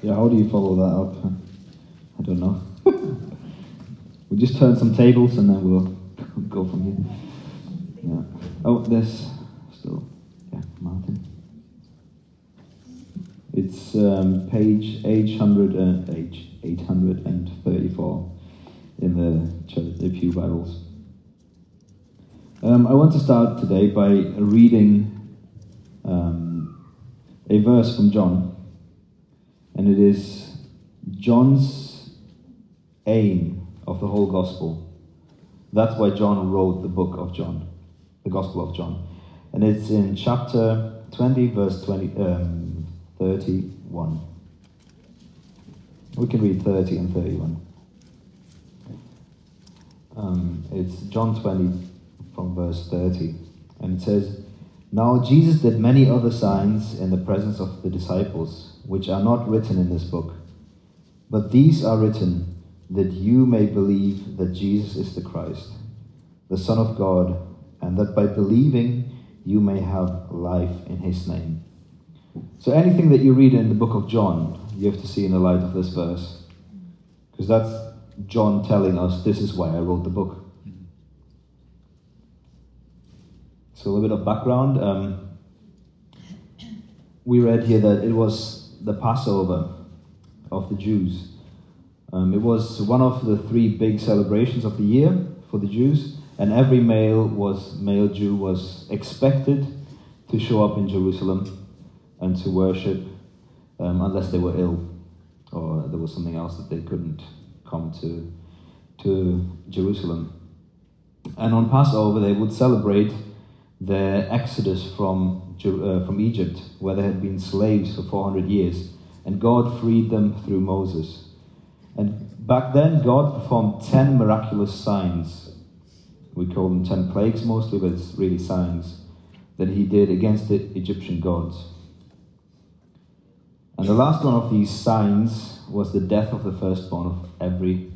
Yeah, how do you follow that up? I don't know. we'll just turn some tables and then we'll go from here. Yeah. Oh, there's still, yeah, Martin. It's um, page 800, uh, page 834 in the, the Pew Bibles. Um, I want to start today by reading um, a verse from John, and it is John's aim of the whole gospel. That's why John wrote the book of John, the Gospel of John. And it's in chapter 20, verse 20, um, 31. We can read 30 and 31. Um, it's John 20 from verse 30. And it says, Now Jesus did many other signs in the presence of the disciples, which are not written in this book. But these are written that you may believe that Jesus is the Christ, the Son of God, and that by believing you may have life in his name. So anything that you read in the book of John, you have to see in the light of this verse. Because that's John telling us this is why I wrote the book. So a little bit of background. Um, we read here that it was the Passover of the Jews. Um, it was one of the three big celebrations of the year for the Jews, and every male was male Jew was expected to show up in Jerusalem and to worship, um, unless they were ill or there was something else that they couldn't come to to Jerusalem. And on Passover, they would celebrate their exodus from uh, from Egypt, where they had been slaves for 400 years, and God freed them through Moses. And back then, God performed 10 miraculous signs. We call them 10 plagues mostly, but it's really signs that he did against the Egyptian gods. And the last one of these signs was the death of the firstborn of every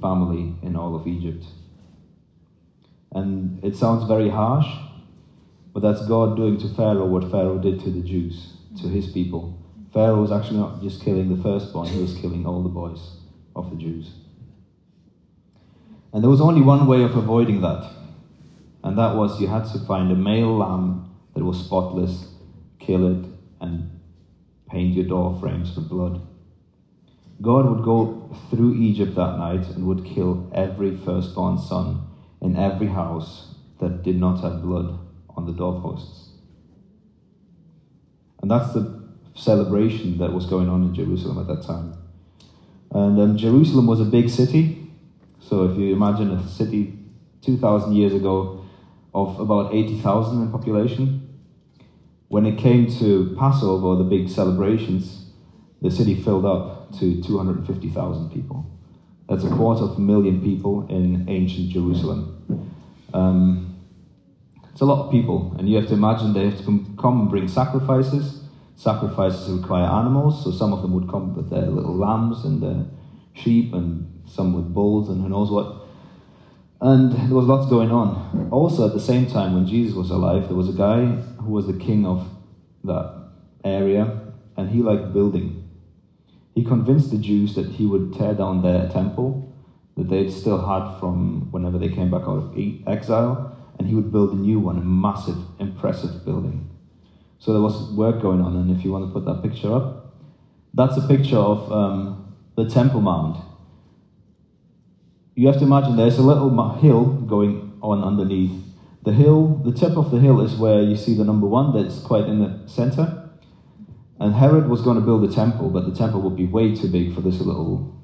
family in all of Egypt. And it sounds very harsh, but that's God doing to Pharaoh what Pharaoh did to the Jews, to his people. Pharaoh was actually not just killing the firstborn, he was killing all the boys of the Jews. And there was only one way of avoiding that, and that was you had to find a male lamb that was spotless, kill it, and paint your door frames with blood. God would go through Egypt that night and would kill every firstborn son in every house that did not have blood on the doorposts. And that's the celebration that was going on in Jerusalem at that time. And um, Jerusalem was a big city. So if you imagine a city 2,000 years ago of about 80,000 in population, when it came to Passover, the big celebrations, the city filled up to 250,000 people. That's a quarter of a million people in ancient Jerusalem. Um, it's a lot of people, and you have to imagine they have to come and bring sacrifices. Sacrifices require animals, so some of them would come with their little lambs and their sheep, and some with bulls and who knows what. And there was lots going on. Also, at the same time, when Jesus was alive, there was a guy who was the king of that area, and he liked building. He convinced the Jews that he would tear down their temple that they'd still had from whenever they came back out of exile, and he would build a new one, a massive, impressive building. So there was work going on, and if you want to put that picture up, that's a picture of um, the Temple Mount. You have to imagine there's a little hill going on underneath. The hill, the tip of the hill is where you see the number one that's quite in the center. And Herod was going to build a temple, but the temple would be way too big for this little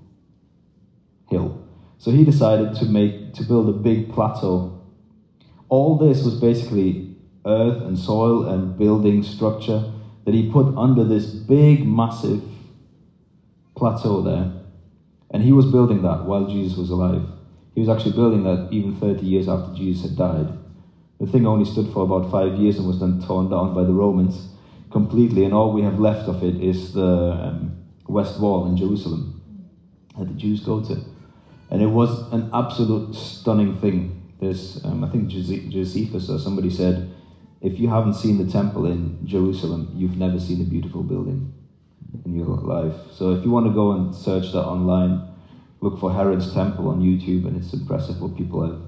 hill. So he decided to make to build a big plateau. All this was basically earth and soil and building structure that he put under this big, massive plateau there. And he was building that while Jesus was alive. He was actually building that even 30 years after Jesus had died. The thing only stood for about five years and was then torn down by the Romans completely, and all we have left of it is the um, West Wall in Jerusalem that the Jews go to. And it was an absolute stunning thing. There's, um, I think Josephus or somebody said, if you haven't seen the temple in Jerusalem, you've never seen a beautiful building. in your life. So if you want to go and search that online, look for Herod's Temple on YouTube, and it's impressive what people have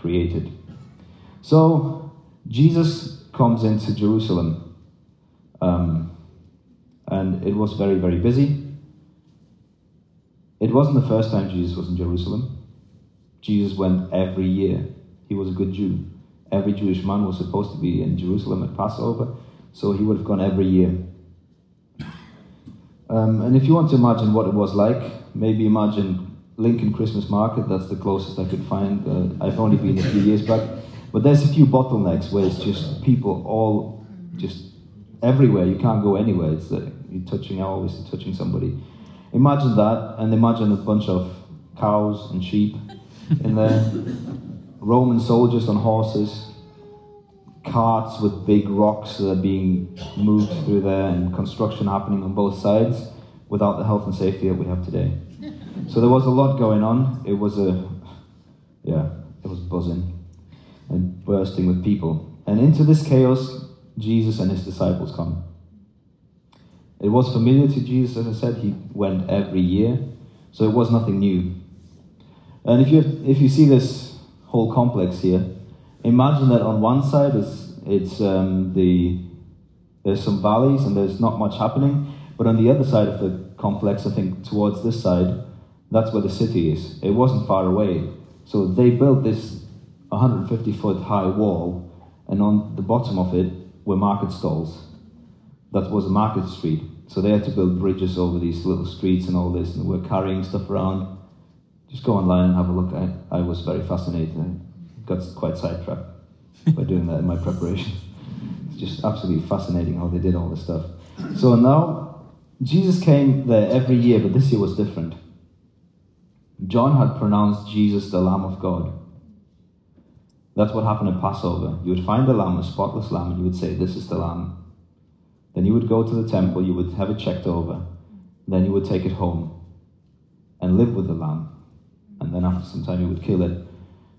created. So Jesus comes into Jerusalem, um, and it was very, very busy. It wasn't the first time Jesus was in Jerusalem. Jesus went every year. He was a good Jew. Every Jewish man was supposed to be in Jerusalem at Passover, so he would have gone every year. Um, and if you want to imagine what it was like, maybe imagine Lincoln Christmas Market. That's the closest I could find. Uh, I've only been a few years back, but there's a few bottlenecks where it's just people all just everywhere. You can't go anywhere. It's uh, you're touching always touching somebody. Imagine that, and imagine a bunch of cows and sheep in there, Roman soldiers on horses, carts with big rocks that are being moved through there, and construction happening on both sides without the health and safety that we have today. So there was a lot going on. It was a, yeah, it was buzzing and bursting with people. And into this chaos, Jesus and his disciples come. It was familiar to Jesus, as I said, he went every year, so it was nothing new. And if you if you see this whole complex here, imagine that on one side is it's um, the there's some valleys and there's not much happening, but on the other side of the complex, I think towards this side, that's where the city is. It wasn't far away, so they built this 150 foot high wall, and on the bottom of it were market stalls. That was a market street. So they had to build bridges over these little streets and all this, and were carrying stuff around. Just go online and have a look. I, I was very fascinated. I got quite sidetracked by doing that in my preparation. It's just absolutely fascinating how they did all this stuff. So now, Jesus came there every year, but this year was different. John had pronounced Jesus the Lamb of God. That's what happened at Passover. You would find the lamb, a spotless lamb, and you would say, This is the lamb. Then you would go to the temple, you would have it checked over, then you would take it home and live with the lamb. And then after some time, he would kill it.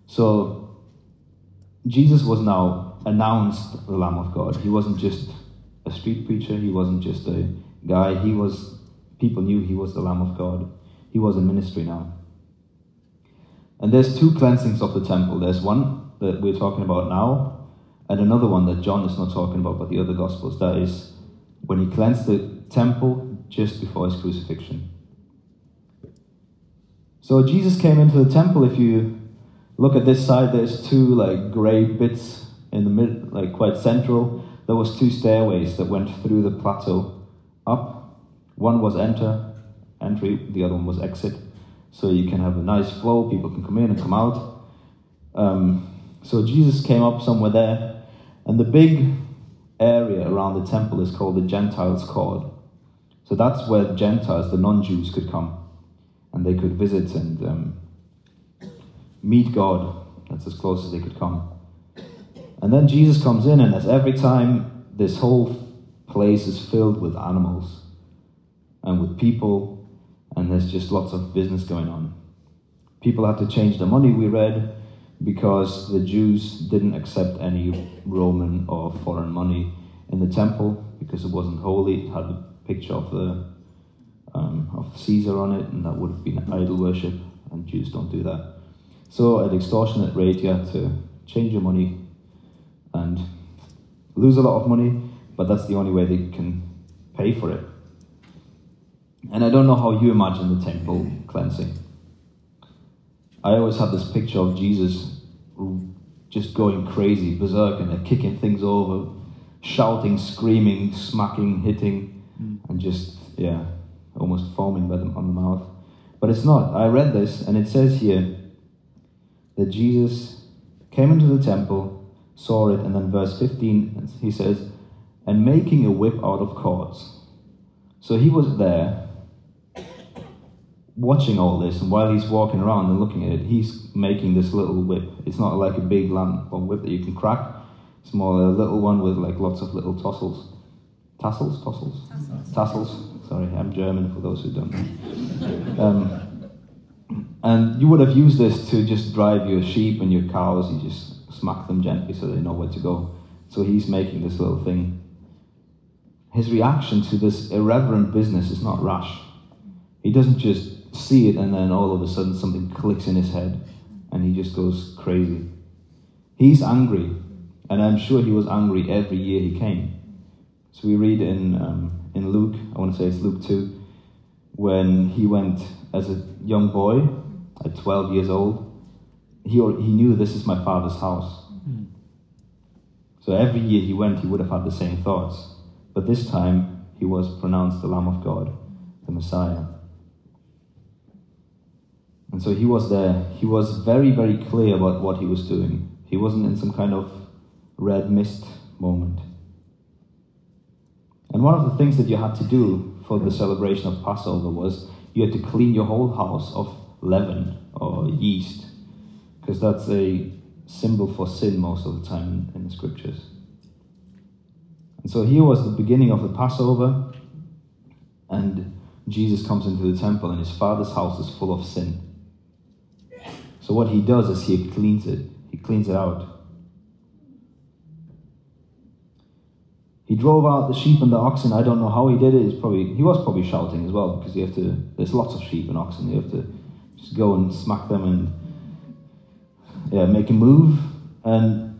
So Jesus was now announced the Lamb of God. He wasn't just a street preacher, he wasn't just a guy, he was, people knew he was the Lamb of God. He was in ministry now. And there's two cleansings of the temple. There's one that we're talking about now, and another one that John is not talking about, but the other Gospels. That is when he cleansed the temple just before his crucifixion. So Jesus came into the temple. If you look at this side, there's two like grey bits in the mid, like quite central. There was two stairways that went through the plateau up. One was enter, entry. The other one was exit. So you can have a nice flow. People can come in and come out. Um, so Jesus came up somewhere there, and the big area around the temple is called the Gentiles' Court. So that's where Gentiles, the non Jews, could come and they could visit and um, meet God. That's as close as they could come. And then Jesus comes in, and as every time this whole place is filled with animals and with people, and there's just lots of business going on. People had to change the money, we read, because the Jews didn't accept any Roman or foreign money in the temple because it wasn't holy. It had a picture of the um, of Caesar on it, and that would have been idol worship, and Jews don't do that. So at extortionate rate, you had to change your money and lose a lot of money, but that's the only way they can pay for it. And I don't know how you imagine the temple cleansing. I always have this picture of Jesus just going crazy, berserk, and kicking things over, shouting, screaming, smacking, hitting, mm. and just, yeah, almost foaming by the, on the mouth. But it's not. I read this, and it says here that Jesus came into the temple, saw it, and then verse 15, he says, and making a whip out of cords. So he was there watching all this, and while he's walking around and looking at it, he's making this little whip. It's not like a big long whip that you can crack. It's more a little one with like lots of little tassels. Tassels? Tassels? Tassels. tassels. Sorry, I'm German for those who don't know. Um, and you would have used this to just drive your sheep and your cows. You just smack them gently so they know where to go. So he's making this little thing. his reaction to this irreverent business is not rash. He doesn't just see it and then all of a sudden something clicks in his head and he just goes crazy. He's angry, and I'm sure he was angry every year he came. So we read in, um, in Luke, I want to say it's Luke 2, when he went as a young boy at 12 years old, he, he knew this is my father's house. Mm. So every year he went, he would have had the same thoughts. But this time, he was pronounced the Lamb of God, the Messiah. And so he was there. He was very, very clear about what he was doing. He wasn't in some kind of red mist moment. And one of the things that you had to do for the celebration of Passover was you had to clean your whole house of leaven or yeast, because that's a symbol for sin most of the time in the scriptures. And so here was the beginning of the Passover, and Jesus comes into the temple, and his father's house is full of sin. So what he does is he cleans it. He cleans it out. He drove out the sheep and the oxen. I don't know how he did it. Probably he was probably shouting as well because you have to. There's lots of sheep and oxen. You have to just go and smack them and yeah, make a move. And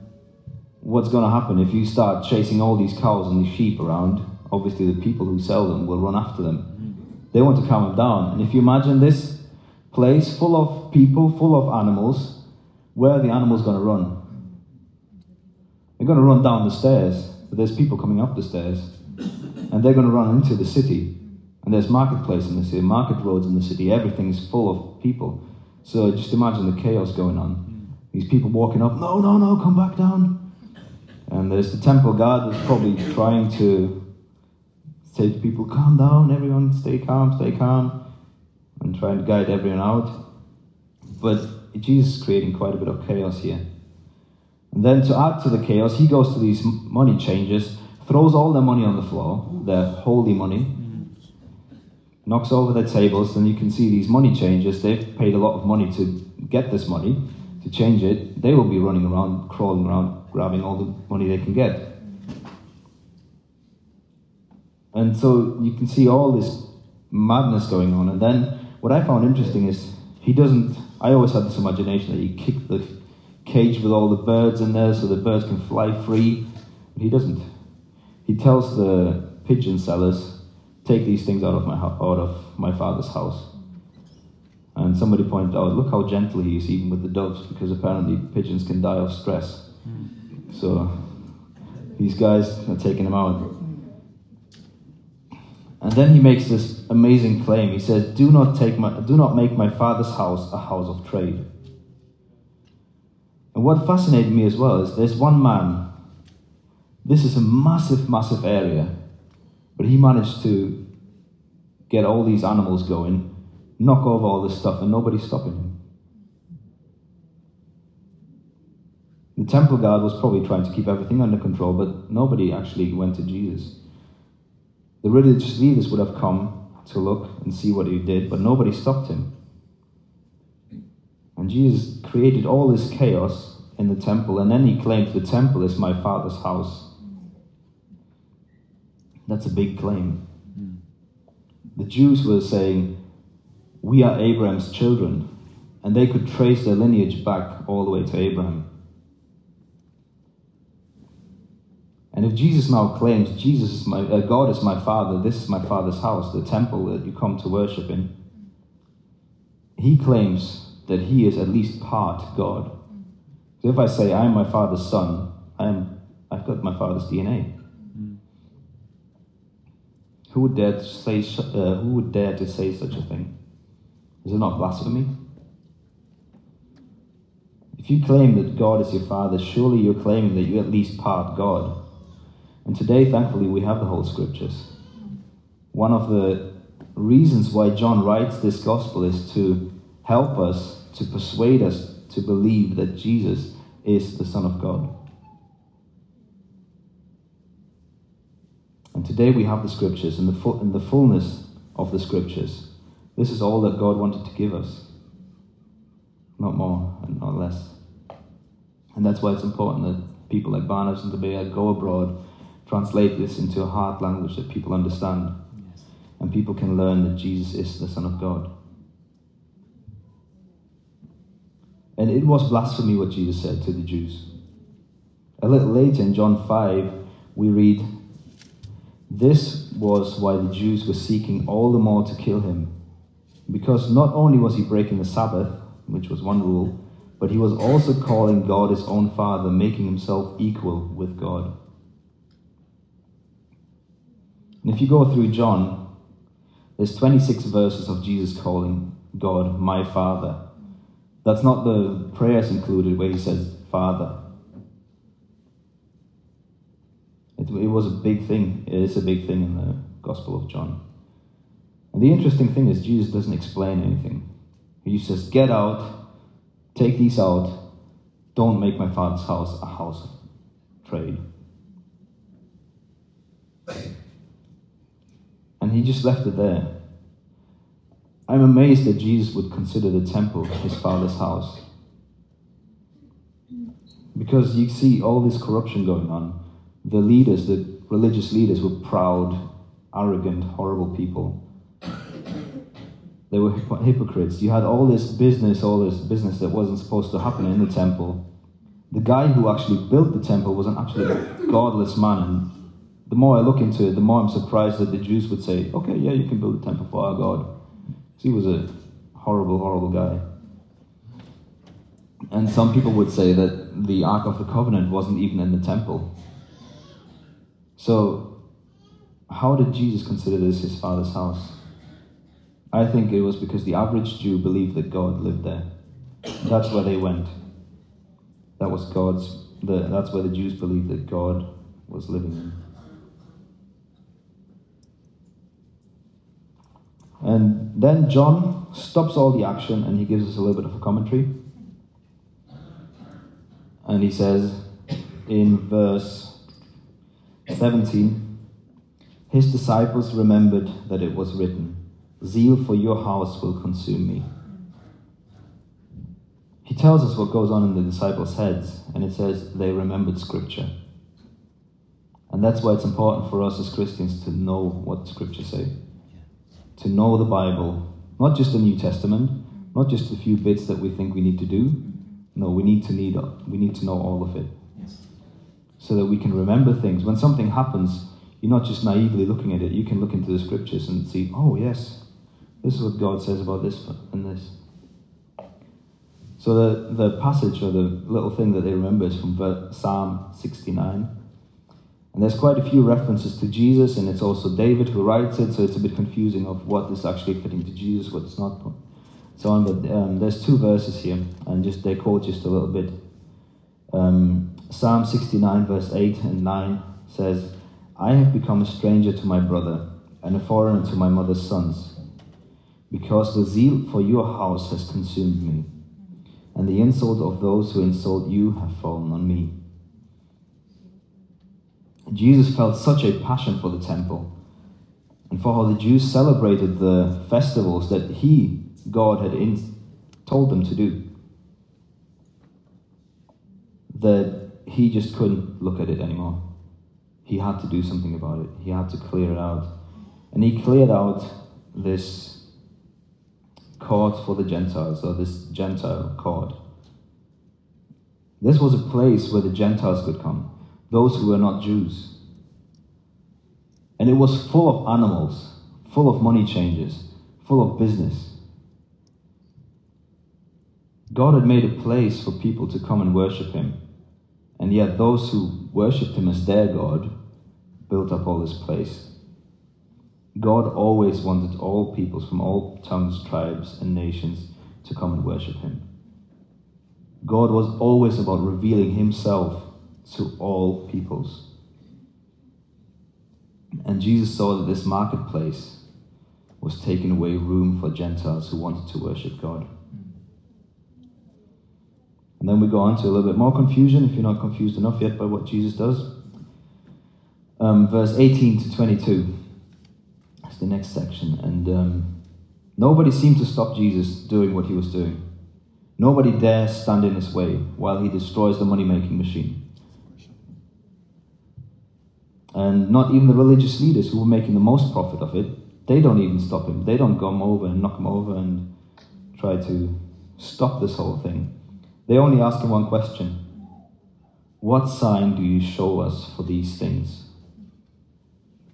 what's going to happen if you start chasing all these cows and these sheep around? Obviously, the people who sell them will run after them. They want to calm them down. And if you imagine this place full of people, full of animals, where are the animals going to run? They're going to run down the stairs, there's people coming up the stairs, and they're going to run into the city. And there's marketplace in the city, market roads in the city. Everything's full of people. So just imagine the chaos going on. These people walking up, no, no, no, come back down. And there's the temple guard that's probably trying to say to people, calm down, everyone, stay calm, stay calm, and trying to guide everyone out. But Jesus is creating quite a bit of chaos here. And then to add to the chaos, he goes to these money changers, throws all their money on the floor, their holy money, knocks over their tables, and you can see these money changers, they've paid a lot of money to get this money, to change it. They will be running around, crawling around, grabbing all the money they can get. And so you can see all this madness going on. And then what I found interesting is he doesn't, I always had this imagination that he kicked the cage with all the birds in there so the birds can fly free. But he doesn't. He tells the pigeon sellers, take these things out of my, out of my father's house. And somebody pointed out, look how gentle he is, even with the doves, because apparently pigeons can die of stress. Hmm. So these guys are taking him out. And then he makes this amazing claim. He says, "Do not take my, do not make my father's house a house of trade." And what fascinated me as well is there's one man. This is a massive, massive area, but he managed to get all these animals going, knock over all this stuff, and nobody's stopping him. The temple guard was probably trying to keep everything under control, but nobody actually went to Jesus. The religious leaders would have come to look and see what he did, but nobody stopped him. And Jesus created all this chaos in the temple, and then he claimed the temple is my father's house. That's a big claim. The Jews were saying, We are Abraham's children, and they could trace their lineage back all the way to Abraham. And if Jesus now claims Jesus is my uh, God is my Father, this is my Father's house, the temple that you come to worship in, he claims that he is at least part God. So if I say I am my Father's son, I am I've got my Father's DNA. Who would dare to say uh, Who would dare to say such a thing? Is it not blasphemy? If you claim that God is your Father, surely you're claiming that you're at least part God. And today, thankfully, we have the whole scriptures. One of the reasons why John writes this gospel is to help us, to persuade us to believe that Jesus is the Son of God. And today we have the scriptures and the, full, and the fullness of the scriptures. This is all that God wanted to give us. Not more and not less. And that's why it's important that people like Barnabas and Tobiah go abroad translate this into a hard language that people understand Yes. and people can learn that Jesus is the Son of God. And it was blasphemy what Jesus said to the Jews. A little later in John 5, we read, This was why the Jews were seeking all the more to kill him, because not only was he breaking the Sabbath, which was one rule, but he was also calling God his own Father, making himself equal with God. And if you go through John, there's 26 verses of Jesus calling God my Father. That's not the prayers included where he says Father. It, it was a big thing. It is a big thing in the Gospel of John. And the interesting thing is, Jesus doesn't explain anything. He says, Get out, take these out, don't make my Father's house a house of trade. And he just left it there. I'm amazed that Jesus would consider the temple his father's house. Because you see all this corruption going on. The leaders, the religious leaders, were proud, arrogant, horrible people. They were hypocrites. You had all this business, all this business that wasn't supposed to happen in the temple. The guy who actually built the temple was an absolutely godless man. And the more I look into it, the more I'm surprised that the Jews would say, okay, yeah, you can build a temple for our God. He was a horrible, horrible guy. And some people would say that the Ark of the Covenant wasn't even in the temple. So, how did Jesus consider this his father's house? I think it was because the average Jew believed that God lived there. That's where they went. That was God's. The, that's where the Jews believed that God was living in. And then John stops all the action and he gives us a little bit of a commentary. And he says in verse 17 His disciples remembered that it was written, Zeal for your house will consume me. He tells us what goes on in the disciples' heads, and it says they remembered Scripture. And that's why it's important for us as Christians to know what Scripture say to know the Bible, not just the New Testament, not just a few bits that we think we need to do. No, we need to need we need to know all of it, Yes. so that we can remember things. When something happens, you're not just naively looking at it. You can look into the scriptures and see, oh yes, this is what God says about this and this. So the the passage or the little thing that they remember is from Psalm 69. And there's quite a few references to Jesus, and it's also David who writes it, so it's a bit confusing of what is actually fitting to Jesus, what's not, so on. But um, there's two verses here, and just they quote just a little bit. Um, Psalm 69, verse 8 and 9 says, I have become a stranger to my brother, and a foreigner to my mother's sons, because the zeal for your house has consumed me, and the insult of those who insult you have fallen on me. Jesus felt such a passion for the temple and for how the Jews celebrated the festivals that he, God, had in, told them to do. That he just couldn't look at it anymore. He had to do something about it, he had to clear it out. And he cleared out this court for the Gentiles, or this Gentile court. This was a place where the Gentiles could come those who were not Jews. And it was full of animals, full of money changers, full of business. God had made a place for people to come and worship Him. And yet, those who worshipped Him as their God built up all this place. God always wanted all peoples from all tongues, tribes, and nations to come and worship Him. God was always about revealing Himself to all peoples. And Jesus saw that this marketplace was taking away room for Gentiles who wanted to worship God. And then we go on to a little bit more confusion, if you're not confused enough yet by what Jesus does. Um, verse 18 to 22. That's the next section. And um, nobody seemed to stop Jesus doing what he was doing. Nobody dare stand in his way while he destroys the money making machine. And not even the religious leaders who were making the most profit of it, they don't even stop him. They don't come over and knock him over and try to stop this whole thing. They only ask him one question What sign do you show us for these things?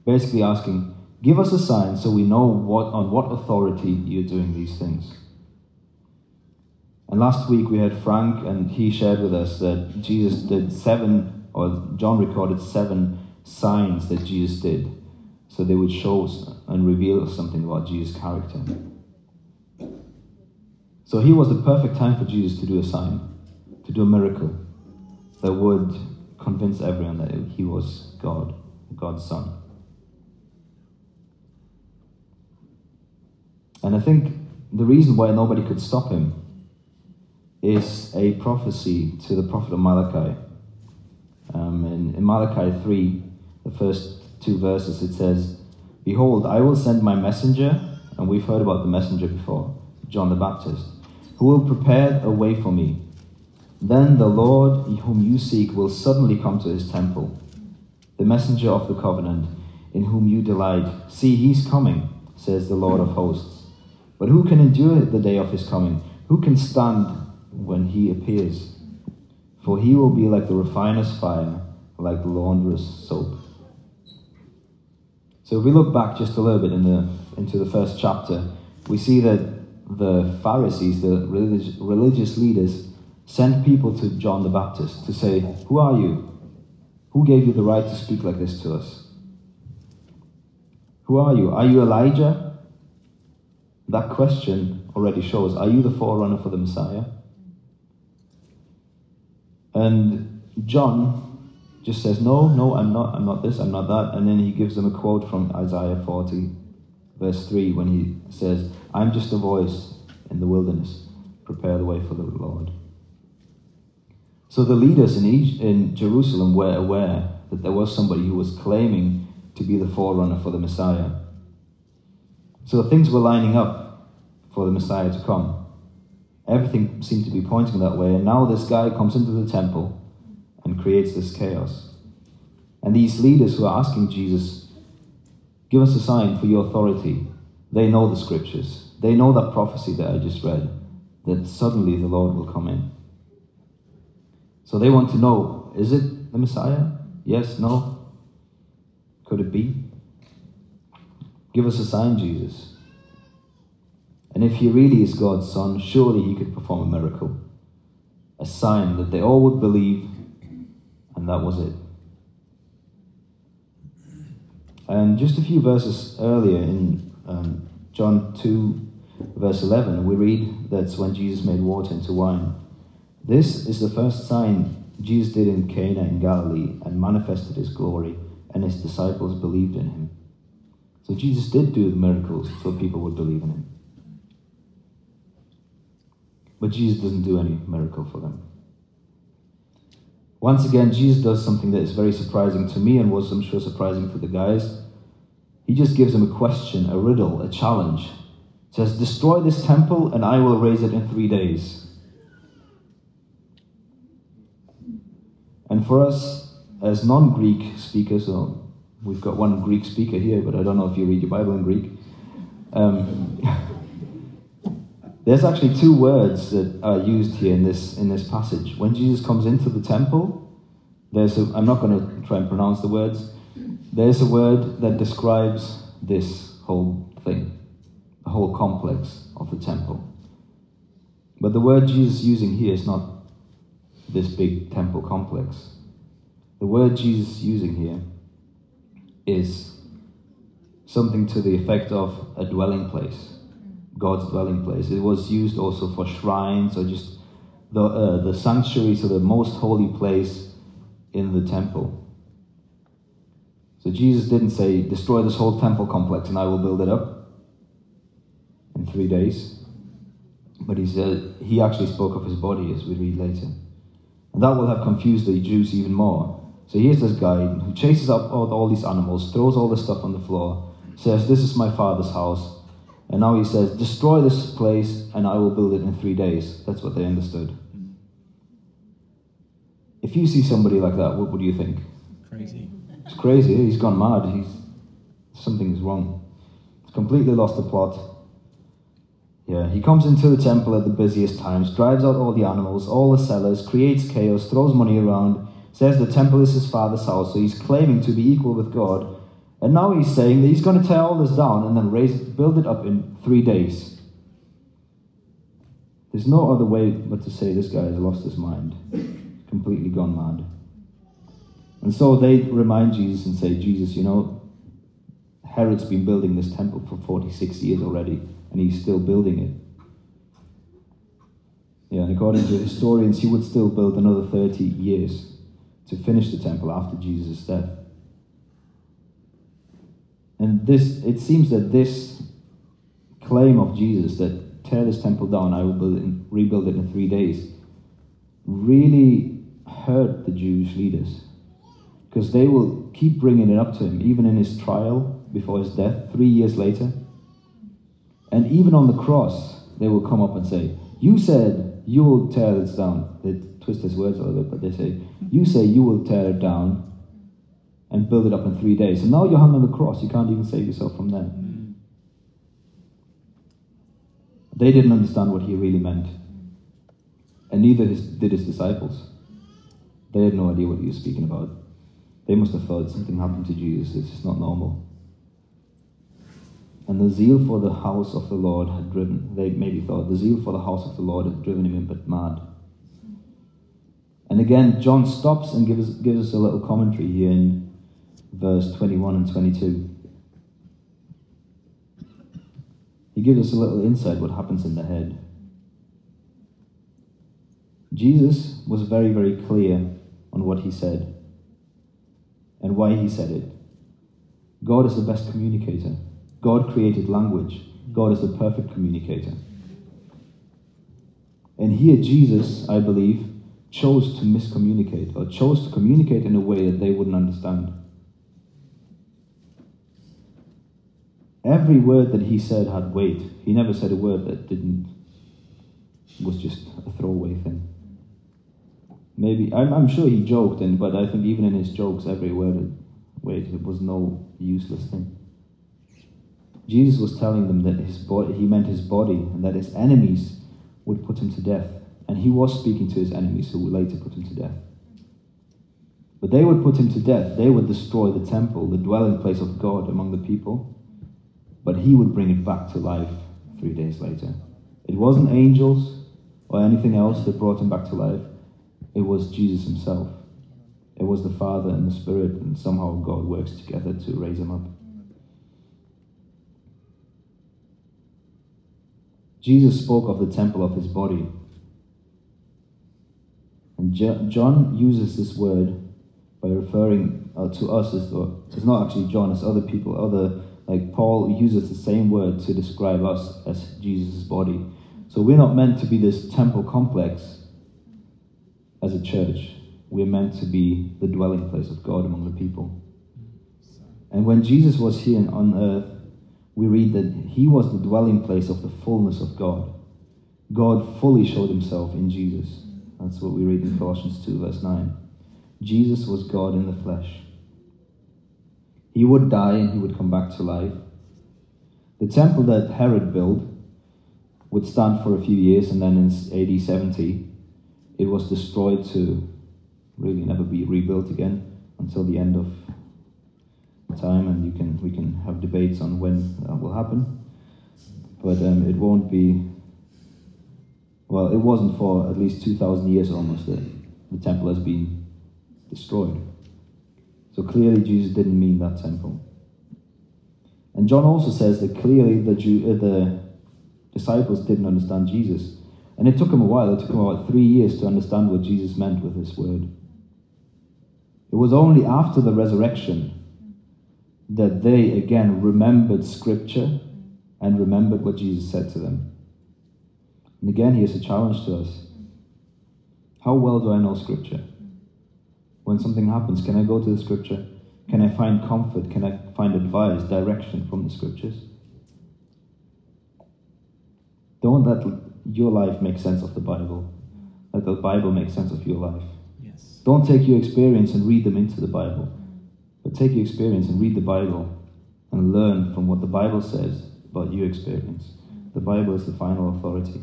Basically asking, Give us a sign so we know what, on what authority you're doing these things. And last week we had Frank, and he shared with us that Jesus did seven, or John recorded seven signs that Jesus did. So they would show and reveal something about Jesus' character. So here was the perfect time for Jesus to do a sign, to do a miracle that would convince everyone that he was God, God's Son. And I think the reason why nobody could stop him is a prophecy to the prophet of Malachi. Um, in, in Malachi 3, the first two verses, it says, Behold, I will send my messenger, and we've heard about the messenger before, John the Baptist, who will prepare a way for me. Then the Lord whom you seek will suddenly come to his temple, the messenger of the covenant, in whom you delight. See, he's coming, says the Lord of hosts. But who can endure the day of his coming? Who can stand when he appears? For he will be like the refiner's fire, like the launderer's soap. So if we look back just a little bit in the, into the first chapter, we see that the Pharisees, the religious, religious leaders, sent people to John the Baptist to say, Who are you? Who gave you the right to speak like this to us? Who are you? Are you Elijah? That question already shows Are you the forerunner for the Messiah? And John just says, No, no, I'm not, I'm not this, I'm not that. And then he gives them a quote from Isaiah 40, verse 3, when he says, I'm just a voice in the wilderness, prepare the way for the Lord. So the leaders in, in Jerusalem were aware that there was somebody who was claiming to be the forerunner for the Messiah. So things were lining up for the Messiah to come. Everything seemed to be pointing that way, and now this guy comes into the temple and creates this chaos. And these leaders who are asking Jesus, Give us a sign for your authority, they know the scriptures. They know that prophecy that I just read, that suddenly the Lord will come in. So they want to know is it the Messiah? Yes, no? Could it be? Give us a sign, Jesus. And if he really is God's son, surely he could perform a miracle. A sign that they all would believe, and that was it. And just a few verses earlier in um, John 2, verse 11, we read that's when Jesus made water into wine. This is the first sign Jesus did in Cana in Galilee and manifested his glory, and his disciples believed in him. So Jesus did do the miracles so people would believe in him. But Jesus doesn't do any miracle for them. Once again, Jesus does something that is very surprising to me and was, I'm sure, surprising to the guys. He just gives them a question, a riddle, a challenge. He says, Destroy this temple and I will raise it in three days. And for us, as non Greek speakers, well, We've got one Greek speaker here, but I don't know if you read your Bible in Greek. Um, there's actually two words that are used here in this in this passage. When Jesus comes into the temple, there's a, I'm not going to try and pronounce the words. There's a word that describes this whole thing, the whole complex of the temple. But the word Jesus is using here is not this big temple complex. The word Jesus is using here is something to the effect of a dwelling place, God's dwelling place. It was used also for shrines or just the, uh, the sanctuary, so the most holy place in the temple. So Jesus didn't say, destroy this whole temple complex and I will build it up in three days. But he said he actually spoke of his body as we read later. And that will have confused the Jews even more so here's this guy who chases up all, all these animals, throws all this stuff on the floor, says, This is my father's house. And now he says, Destroy this place and I will build it in three days. That's what they understood. Mm. If you see somebody like that, what would you think? Crazy. It's crazy. He's gone mad. He's something's wrong. He's completely lost the plot. Yeah, he comes into the temple at the busiest times, drives out all the animals, all the sellers, creates chaos, throws money around, says the temple is his father's house, so he's claiming to be equal with God. And now he's saying that he's going to tear all this down and then raise, build it up in three days. There's no other way but to say this guy has lost his mind, completely gone mad. And so they remind Jesus and say, Jesus, you know, Herod's been building this temple for 46 years already, and he's still building it. Yeah, and according to historians, he would still build another 30 years to finish the temple after Jesus' death. And this, it seems that this claim of Jesus that tear this temple down, I will rebuild it in three days, really hurt the Jewish leaders because they will keep bringing it up to him, even in his trial before his death, three years later. And even on the cross, they will come up and say, You said you will tear this down. They twist his words a little bit, but they say, You say you will tear it down and build it up in three days. And now you're hung on the cross. You can't even save yourself from that. They didn't understand what he really meant. And neither his, did his disciples. They had no idea what he was speaking about. They must have thought something happened to Jesus. This is not normal. And the zeal for the house of the Lord had driven, they maybe thought, the zeal for the house of the Lord had driven him a bit mad. And again, John stops and gives, gives us a little commentary here in verse 21 and 22. He gives us a little insight what happens in the head. Jesus was very, very clear on what he said and why he said it. God is the best communicator. God created language. God is the perfect communicator. And here, Jesus, I believe, chose to miscommunicate or chose to communicate in a way that they wouldn't understand. Every word that he said had weight. He never said a word that didn't, was just a throwaway thing. Maybe, I'm, I'm sure he joked, and, but I think even in his jokes, every word had weight. It was no useless thing. Jesus was telling them that his body, he meant his body, and that his enemies would put him to death. And he was speaking to his enemies who would later put him to death. But they would put him to death. They would destroy the temple, the dwelling place of God among the people but he would bring it back to life three days later. It wasn't angels or anything else that brought him back to life, it was Jesus himself. It was the Father and the Spirit, and somehow God works together to raise him up. Jesus spoke of the temple of his body. And John uses this word by referring uh, to us as, though it's not actually John, it's other people, other like Paul uses the same word to describe us as Jesus' body. So we're not meant to be this temple complex as a church. We're meant to be the dwelling place of God among the people. And when Jesus was here on earth, we read that he was the dwelling place of the fullness of God. God fully showed himself in Jesus. That's what we read in Colossians 2, verse 9. Jesus was God in the flesh. He would die and he would come back to life. The temple that Herod built would stand for a few years and then in AD 70 it was destroyed to really never be rebuilt again until the end of time and you can we can have debates on when that will happen but um, it won't be well it wasn't for at least 2000 years almost that the temple has been destroyed so clearly, Jesus didn't mean that temple. And John also says that clearly the, Jew, uh, the disciples didn't understand Jesus. And it took them a while, it took them about three years to understand what Jesus meant with this word. It was only after the resurrection that they again remembered Scripture and remembered what Jesus said to them. And again, here's a challenge to us How well do I know Scripture? When something happens? Can I go to the scripture? Can I find comfort? Can I find advice, direction from the scriptures? Don't let your life make sense of the Bible. Let the Bible make sense of your life. Yes. Don't take your experience and read them into the Bible. But take your experience and read the Bible and learn from what the Bible says about your experience. The Bible is the final authority.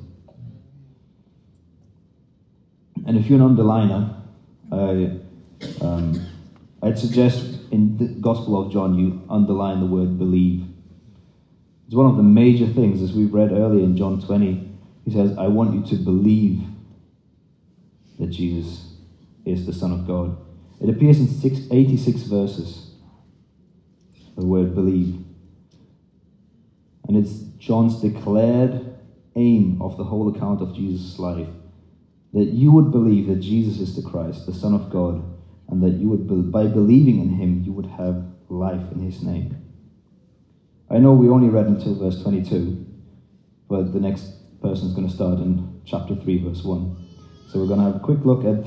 And if you're an underliner, I, um, I'd suggest in the Gospel of John you underline the word believe. It's one of the major things, as we read earlier in John 20. He says, I want you to believe that Jesus is the Son of God. It appears in six, 86 verses, the word believe. And it's John's declared aim of the whole account of Jesus' life that you would believe that Jesus is the Christ, the Son of God, and that you would, by believing in him, you would have life in his name. I know we only read until verse 22, but the next person is going to start in chapter 3, verse 1. So we're going to have a quick look at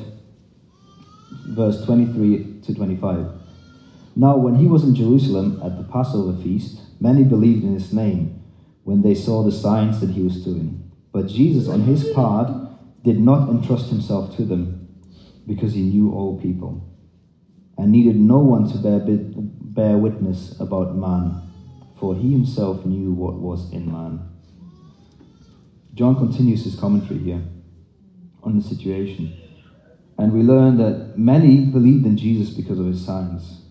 verse 23 to 25. Now, when he was in Jerusalem at the Passover feast, many believed in his name when they saw the signs that he was doing. But Jesus, on his part, did not entrust himself to them because he knew all people and needed no one to bear, bear witness about man, for he himself knew what was in man. John continues his commentary here on the situation. And we learn that many believed in Jesus because of his signs.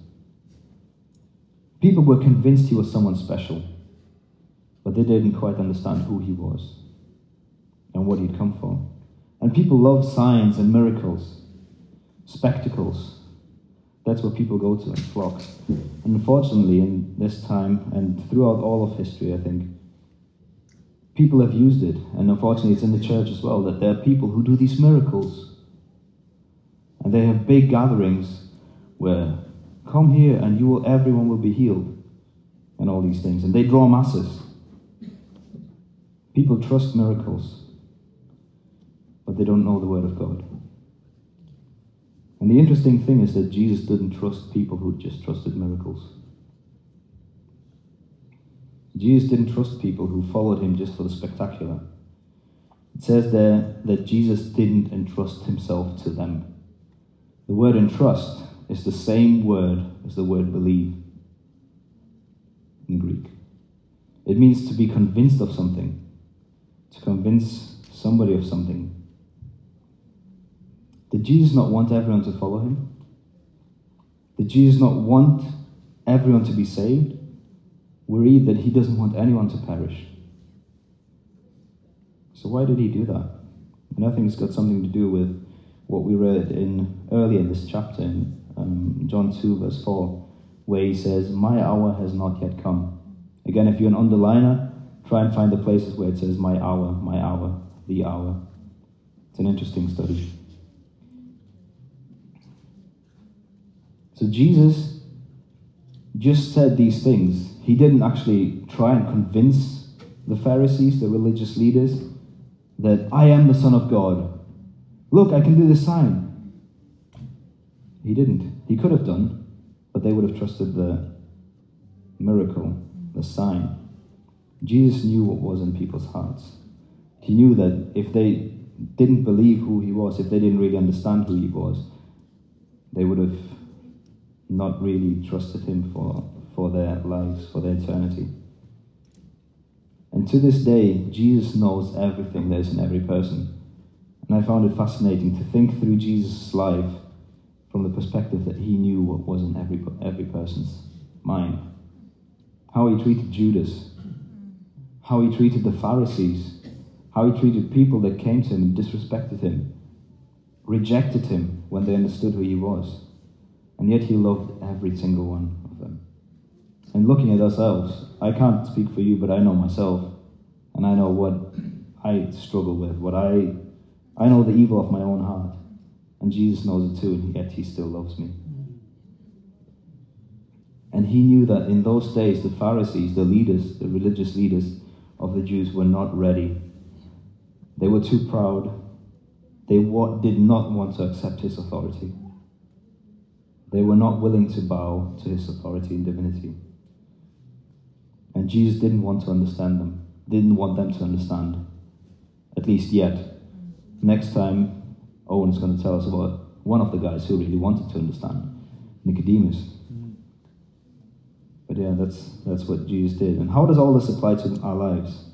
People were convinced he was someone special, but they didn't quite understand who he was and what he'd come for. And people love signs and miracles, spectacles. That's what people go to in flocks. And unfortunately, in this time and throughout all of history, I think, people have used it. And unfortunately, it's in the church as well that there are people who do these miracles. And they have big gatherings where, come here and you will, everyone will be healed. And all these things. And they draw masses. People trust miracles but they don't know the Word of God. And the interesting thing is that Jesus didn't trust people who just trusted miracles. Jesus didn't trust people who followed him just for the spectacular. It says there that Jesus didn't entrust himself to them. The word entrust is the same word as the word believe in Greek. It means to be convinced of something, to convince somebody of something, did Jesus not want everyone to follow him? Did Jesus not want everyone to be saved? We read that he doesn't want anyone to perish. So why did he do that? And I think it's got something to do with what we read in earlier in this chapter in um, John 2 verse 4, where he says, My hour has not yet come. Again, if you're an underliner, try and find the places where it says my hour, my hour, the hour. It's an interesting study. So Jesus just said these things. He didn't actually try and convince the Pharisees, the religious leaders, that I am the Son of God. Look, I can do this sign. He didn't. He could have done, but they would have trusted the miracle, the sign. Jesus knew what was in people's hearts. He knew that if they didn't believe who he was, if they didn't really understand who he was, they would have not really trusted him for, for their lives, for their eternity. And to this day, Jesus knows everything there is in every person. And I found it fascinating to think through Jesus' life from the perspective that he knew what was in every, every person's mind. How he treated Judas, how he treated the Pharisees, how he treated people that came to him and disrespected him, rejected him when they understood who he was and yet he loved every single one of them. And looking at ourselves, I can't speak for you, but I know myself, and I know what I struggle with, what I, I know the evil of my own heart, and Jesus knows it too, and yet he still loves me. And he knew that in those days, the Pharisees, the leaders, the religious leaders of the Jews, were not ready. They were too proud. They did not want to accept his authority. They were not willing to bow to his authority and divinity. And Jesus didn't want to understand them, didn't want them to understand, at least yet. Next time, Owen's going to tell us about one of the guys who really wanted to understand, Nicodemus. But yeah, that's, that's what Jesus did. And how does all this apply to our lives?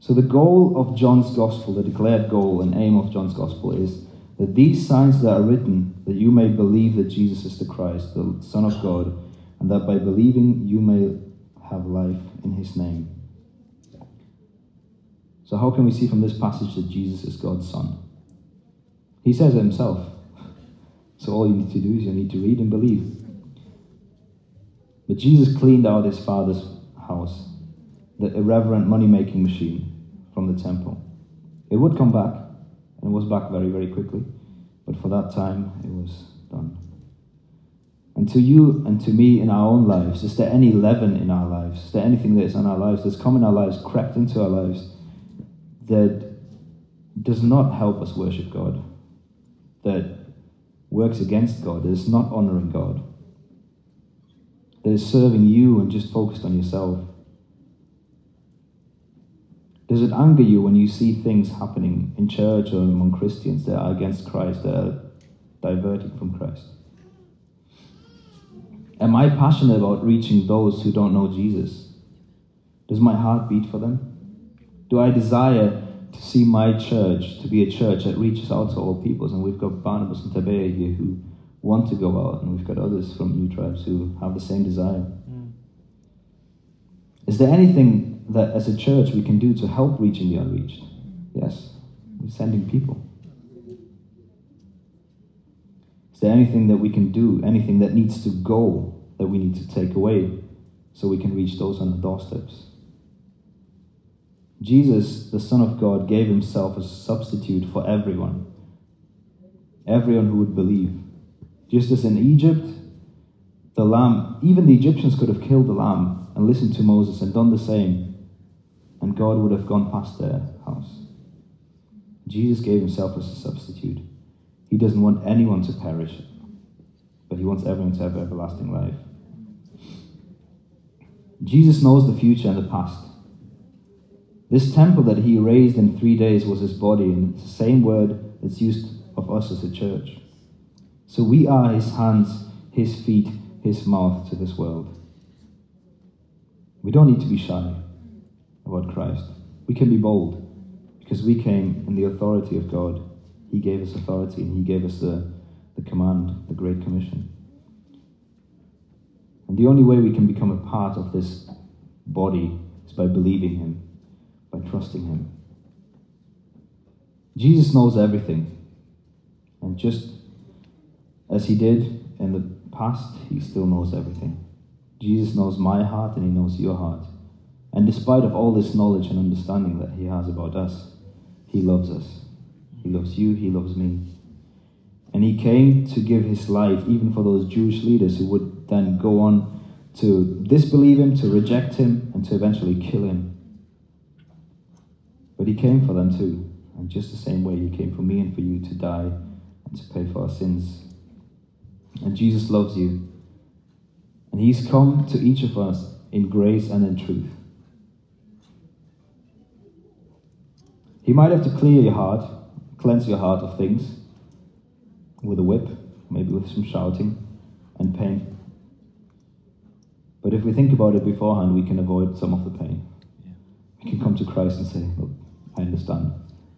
So, the goal of John's gospel, the declared goal and aim of John's gospel is that these signs that are written, that you may believe that Jesus is the Christ, the Son of God, and that by believing you may have life in his name. So, how can we see from this passage that Jesus is God's Son? He says it himself. So, all you need to do is you need to read and believe. But Jesus cleaned out his father's house, the irreverent money making machine from the temple. It would come back, and it was back very, very quickly. But for that time, it was done. And to you and to me in our own lives, is there any leaven in our lives? Is there anything that is in our lives, that's come in our lives, crept into our lives, that does not help us worship God, that works against God, that is not honoring God, that is serving you and just focused on yourself? Does it anger you when you see things happening in church or among Christians that are against Christ, that are diverting from Christ? Am I passionate about reaching those who don't know Jesus? Does my heart beat for them? Do I desire to see my church to be a church that reaches out to all peoples? And we've got Barnabas and Tabea here who want to go out, and we've got others from New Tribes who have the same desire. Mm. Is there anything that as a church we can do to help reaching the unreached? Yes, we're sending people. Is there anything that we can do, anything that needs to go that we need to take away so we can reach those on the doorsteps? Jesus, the Son of God, gave himself as a substitute for everyone. Everyone who would believe. Just as in Egypt, the lamb, even the Egyptians could have killed the lamb and listened to Moses and done the same, and God would have gone past their house. Jesus gave himself as a substitute. He doesn't want anyone to perish, but he wants everyone to have everlasting life. Jesus knows the future and the past. This temple that he raised in three days was his body, and it's the same word that's used of us as a church. So we are his hands, his feet, his mouth to this world. We don't need to be shy about Christ. We can be bold because we came in the authority of God. He gave us authority and He gave us the, the command, the Great Commission. And the only way we can become a part of this body is by believing Him, by trusting Him. Jesus knows everything. And just as He did in the past, He still knows everything. Jesus knows my heart and He knows your heart. And despite of all this knowledge and understanding that He has about us, He loves us. He loves you, He loves me. And He came to give His life even for those Jewish leaders who would then go on to disbelieve Him, to reject Him, and to eventually kill Him. But He came for them too. And just the same way He came for me and for you to die and to pay for our sins. And Jesus loves you. And He's come to each of us in grace and in truth. He might have to clear your heart, cleanse your heart of things with a whip, maybe with some shouting and pain. But if we think about it beforehand, we can avoid some of the pain. Yeah. We can come to Christ and say, Look, I understand.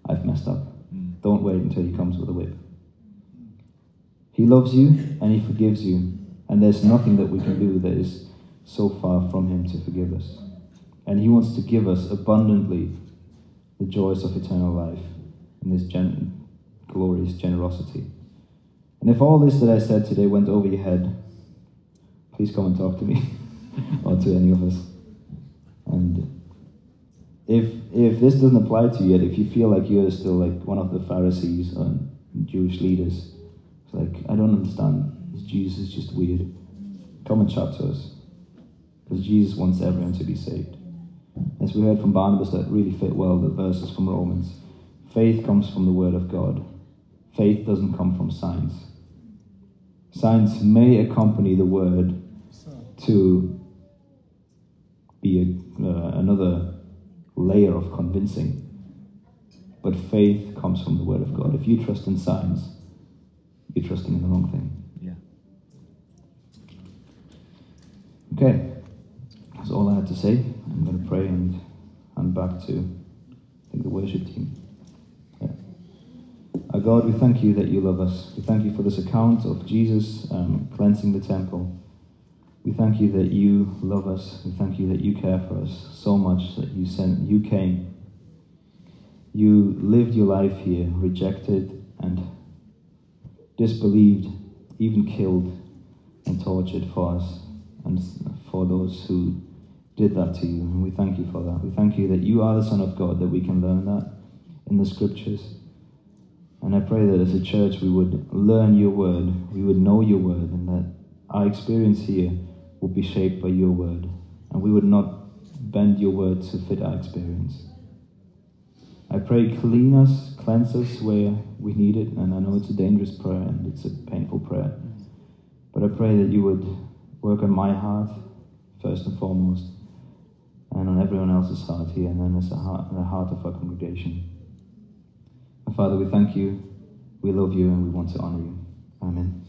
I've messed up. Mm. Don't wait until He comes with a whip. He loves you and He forgives you. And there's nothing that we can do that is so far from Him to forgive us. And He wants to give us abundantly the joys of eternal life and this gen- glorious generosity. And if all this that I said today went over your head, please come and talk to me or to any of us. And if if this doesn't apply to you yet, if you feel like you're still like one of the Pharisees or Jewish leaders, it's like I don't understand. Jesus is just weird. Come and chat to us, because Jesus wants everyone to be saved. As we heard from Barnabas, that really fit well the verses from Romans. Faith comes from the Word of God. Faith doesn't come from signs. Signs may accompany the Word to be a, uh, another layer of convincing. But faith comes from the Word of God. If you trust in signs, you're trusting in the wrong thing. Yeah. Okay. That's all I had to say. I'm going to pray and hand back to I think the worship team. Yeah. Our God, we thank you that you love us. We thank you for this account of Jesus um, cleansing the temple. We thank you that you love us. We thank you that you care for us so much that you sent, you came. You lived your life here, rejected and disbelieved, even killed and tortured for us and for those who did that to you. And we thank you for that. We thank you that you are the Son of God, that we can learn that in the scriptures. And I pray that as a church we would learn your word, we would know your word, and that our experience here would be shaped by your word. And we would not bend your word to fit our experience. I pray, clean us, cleanse us where we need it. And I know it's a dangerous prayer and it's a painful prayer. But I pray that you would work on my heart, first and foremost, and on everyone else's heart here, and as the heart, the heart of our congregation. And Father, we thank you, we love you, and we want to honor you. Amen.